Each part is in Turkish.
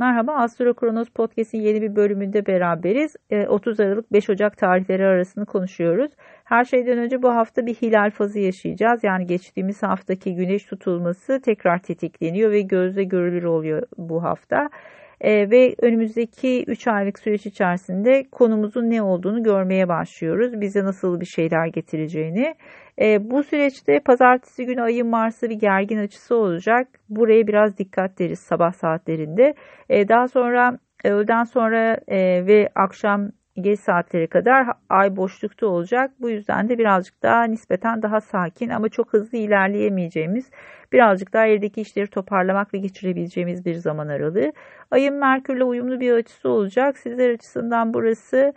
Merhaba Astro Kronos Podcast'in yeni bir bölümünde beraberiz. 30 ee, Aralık 5 Ocak tarihleri arasını konuşuyoruz. Her şeyden önce bu hafta bir hilal fazı yaşayacağız. Yani geçtiğimiz haftaki güneş tutulması tekrar tetikleniyor ve gözle görülür oluyor bu hafta. Ee, ve önümüzdeki 3 aylık süreç içerisinde konumuzun ne olduğunu görmeye başlıyoruz. Bize nasıl bir şeyler getireceğini. E, bu süreçte pazartesi günü ayın Mars'ı bir gergin açısı olacak. Buraya biraz dikkat deriz sabah saatlerinde. E, daha sonra öğleden sonra e, ve akşam geç saatlere kadar ay boşlukta olacak. Bu yüzden de birazcık daha nispeten daha sakin ama çok hızlı ilerleyemeyeceğimiz birazcık daha evdeki işleri toparlamak ve geçirebileceğimiz bir zaman aralığı. Ayın Merkür'le uyumlu bir açısı olacak. Sizler açısından burası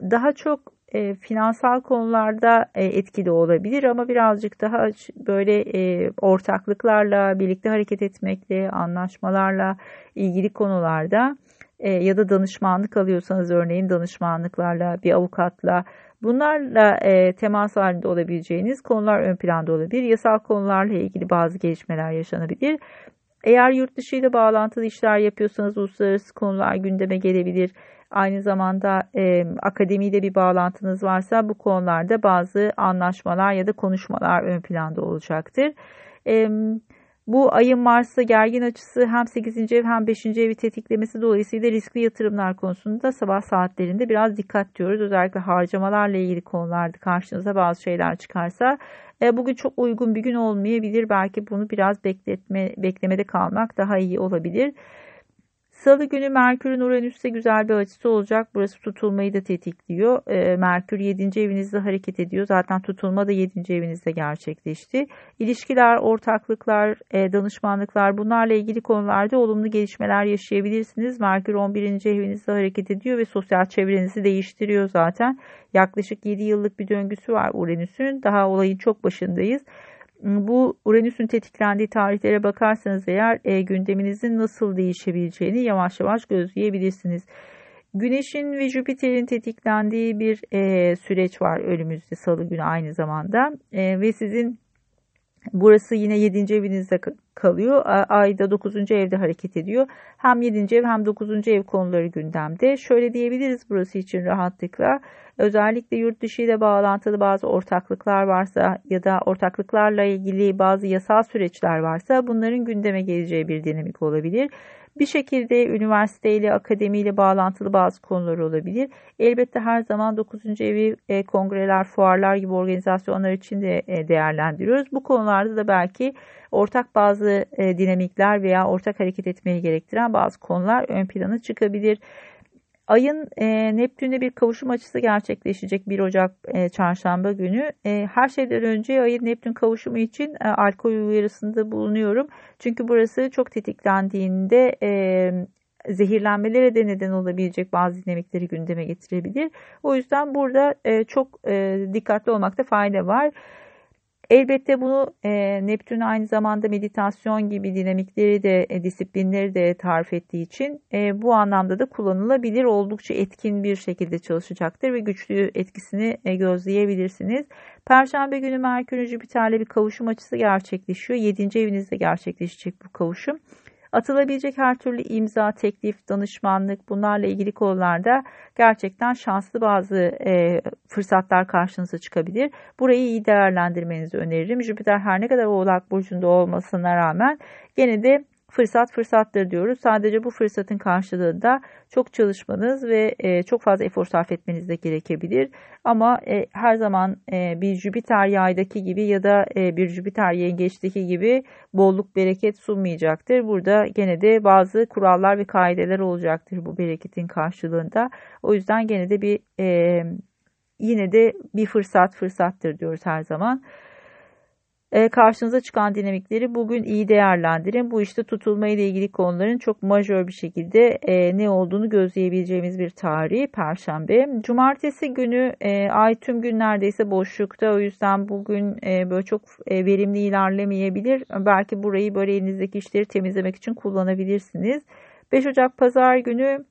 daha çok e, finansal konularda e, etkili olabilir ama birazcık daha böyle e, ortaklıklarla, birlikte hareket etmekle, anlaşmalarla ilgili konularda e, ya da danışmanlık alıyorsanız örneğin danışmanlıklarla, bir avukatla bunlarla e, temas halinde olabileceğiniz konular ön planda olabilir. Yasal konularla ilgili bazı gelişmeler yaşanabilir. Eğer yurt dışı ile bağlantılı işler yapıyorsanız uluslararası konular gündeme gelebilir Aynı zamanda e, akademiyle bir bağlantınız varsa bu konularda bazı anlaşmalar ya da konuşmalar ön planda olacaktır. E, bu ayın Mars'ta gergin açısı hem 8. ev hem 5. evi tetiklemesi dolayısıyla riskli yatırımlar konusunda sabah saatlerinde biraz dikkat diyoruz. Özellikle harcamalarla ilgili konularda karşınıza bazı şeyler çıkarsa e, bugün çok uygun bir gün olmayabilir. Belki bunu biraz bekletme, beklemede kalmak daha iyi olabilir. Salı günü Merkür'ün Uranüs'te güzel bir açısı olacak. Burası tutulmayı da tetikliyor. E, Merkür 7. evinizde hareket ediyor. Zaten tutulma da 7. evinizde gerçekleşti. İlişkiler, ortaklıklar, e, danışmanlıklar bunlarla ilgili konularda olumlu gelişmeler yaşayabilirsiniz. Merkür 11. evinizde hareket ediyor ve sosyal çevrenizi değiştiriyor zaten. Yaklaşık 7 yıllık bir döngüsü var Uranüs'ün. Daha olayın çok başındayız bu Uranüs'ün tetiklendiği tarihlere bakarsanız eğer e, gündeminizin nasıl değişebileceğini yavaş yavaş gözleyebilirsiniz. Güneşin ve Jüpiter'in tetiklendiği bir e, süreç var önümüzde salı günü aynı zamanda e, ve sizin burası yine 7. evinizde kalıyor. Ayda 9. evde hareket ediyor. Hem 7. ev hem 9. ev konuları gündemde. Şöyle diyebiliriz burası için rahatlıkla. Özellikle yurt dışı ile bağlantılı bazı ortaklıklar varsa ya da ortaklıklarla ilgili bazı yasal süreçler varsa bunların gündeme geleceği bir dinamik olabilir. Bir şekilde üniversiteyle, akademiyle bağlantılı bazı konular olabilir. Elbette her zaman 9. evi e, kongreler, fuarlar gibi organizasyonlar için de e, değerlendiriyoruz. Bu konularda da belki ortak bazı e, dinamikler veya ortak hareket etmeyi gerektiren bazı konular ön plana çıkabilir. Ayın e, Neptün'e bir kavuşum açısı gerçekleşecek 1 Ocak e, çarşamba günü. E, her şeyden önce ayın Neptün kavuşumu için e, alkol uyarısında bulunuyorum. Çünkü burası çok tetiklendiğinde e, zehirlenmelere de neden olabilecek bazı dinamikleri gündeme getirebilir. O yüzden burada e, çok e, dikkatli olmakta fayda var. Elbette bunu e, Neptün aynı zamanda meditasyon gibi dinamikleri de e, disiplinleri de tarif ettiği için e, bu anlamda da kullanılabilir. Oldukça etkin bir şekilde çalışacaktır ve güçlü etkisini e, gözleyebilirsiniz. Perşembe günü Merkür Jüpiter'le bir kavuşum açısı gerçekleşiyor. 7. evinizde gerçekleşecek bu kavuşum. Atılabilecek her türlü imza, teklif, danışmanlık bunlarla ilgili konularda gerçekten şanslı bazı e, fırsatlar karşınıza çıkabilir. Burayı iyi değerlendirmenizi öneririm. Jüpiter her ne kadar Oğlak Burcu'nda olmasına rağmen gene de fırsat fırsattır diyoruz. Sadece bu fırsatın karşılığında çok çalışmanız ve e, çok fazla efor sarf etmeniz de gerekebilir. Ama e, her zaman e, bir Jüpiter yaydaki gibi ya da e, bir Jüpiter yengeçteki gibi bolluk bereket sunmayacaktır. Burada gene de bazı kurallar ve kaideler olacaktır bu bereketin karşılığında. O yüzden gene de bir e, yine de bir fırsat fırsattır diyoruz her zaman. E, karşınıza çıkan dinamikleri bugün iyi değerlendirin. Bu işte tutulma ile ilgili konuların çok majör bir şekilde e, ne olduğunu gözleyebileceğimiz bir tarih Perşembe. Cumartesi günü e, ay tüm gün neredeyse boşlukta. O yüzden bugün e, böyle çok e, verimli ilerlemeyebilir. Belki burayı böyle elinizdeki işleri temizlemek için kullanabilirsiniz. 5 Ocak Pazar günü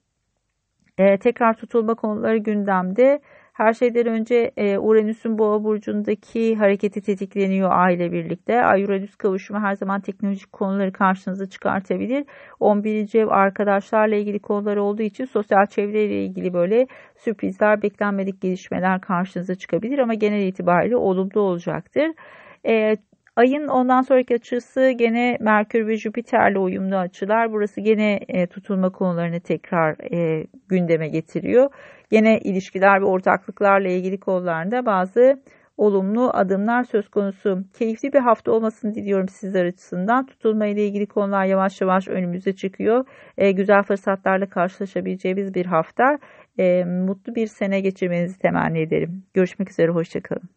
e, tekrar tutulma konuları gündemde. Her şeyden önce e, Uranüs'ün boğa burcundaki hareketi tetikleniyor aile birlikte. Ay-Uranüs kavuşumu her zaman teknolojik konuları karşınıza çıkartabilir. 11. ev arkadaşlarla ilgili konular olduğu için sosyal çevreyle ilgili böyle sürprizler, beklenmedik gelişmeler karşınıza çıkabilir ama genel itibariyle olumlu olacaktır. E, Ayın ondan sonraki açısı gene Merkür ve Jüpiter'le uyumlu açılar. Burası gene e, tutulma konularını tekrar e, gündeme getiriyor. Gene ilişkiler ve ortaklıklarla ilgili konularda bazı olumlu adımlar söz konusu. Keyifli bir hafta olmasını diliyorum sizler açısından. Tutulma ile ilgili konular yavaş yavaş önümüze çıkıyor. E, güzel fırsatlarla karşılaşabileceğimiz bir hafta. E, mutlu bir sene geçirmenizi temenni ederim. Görüşmek üzere, hoşçakalın.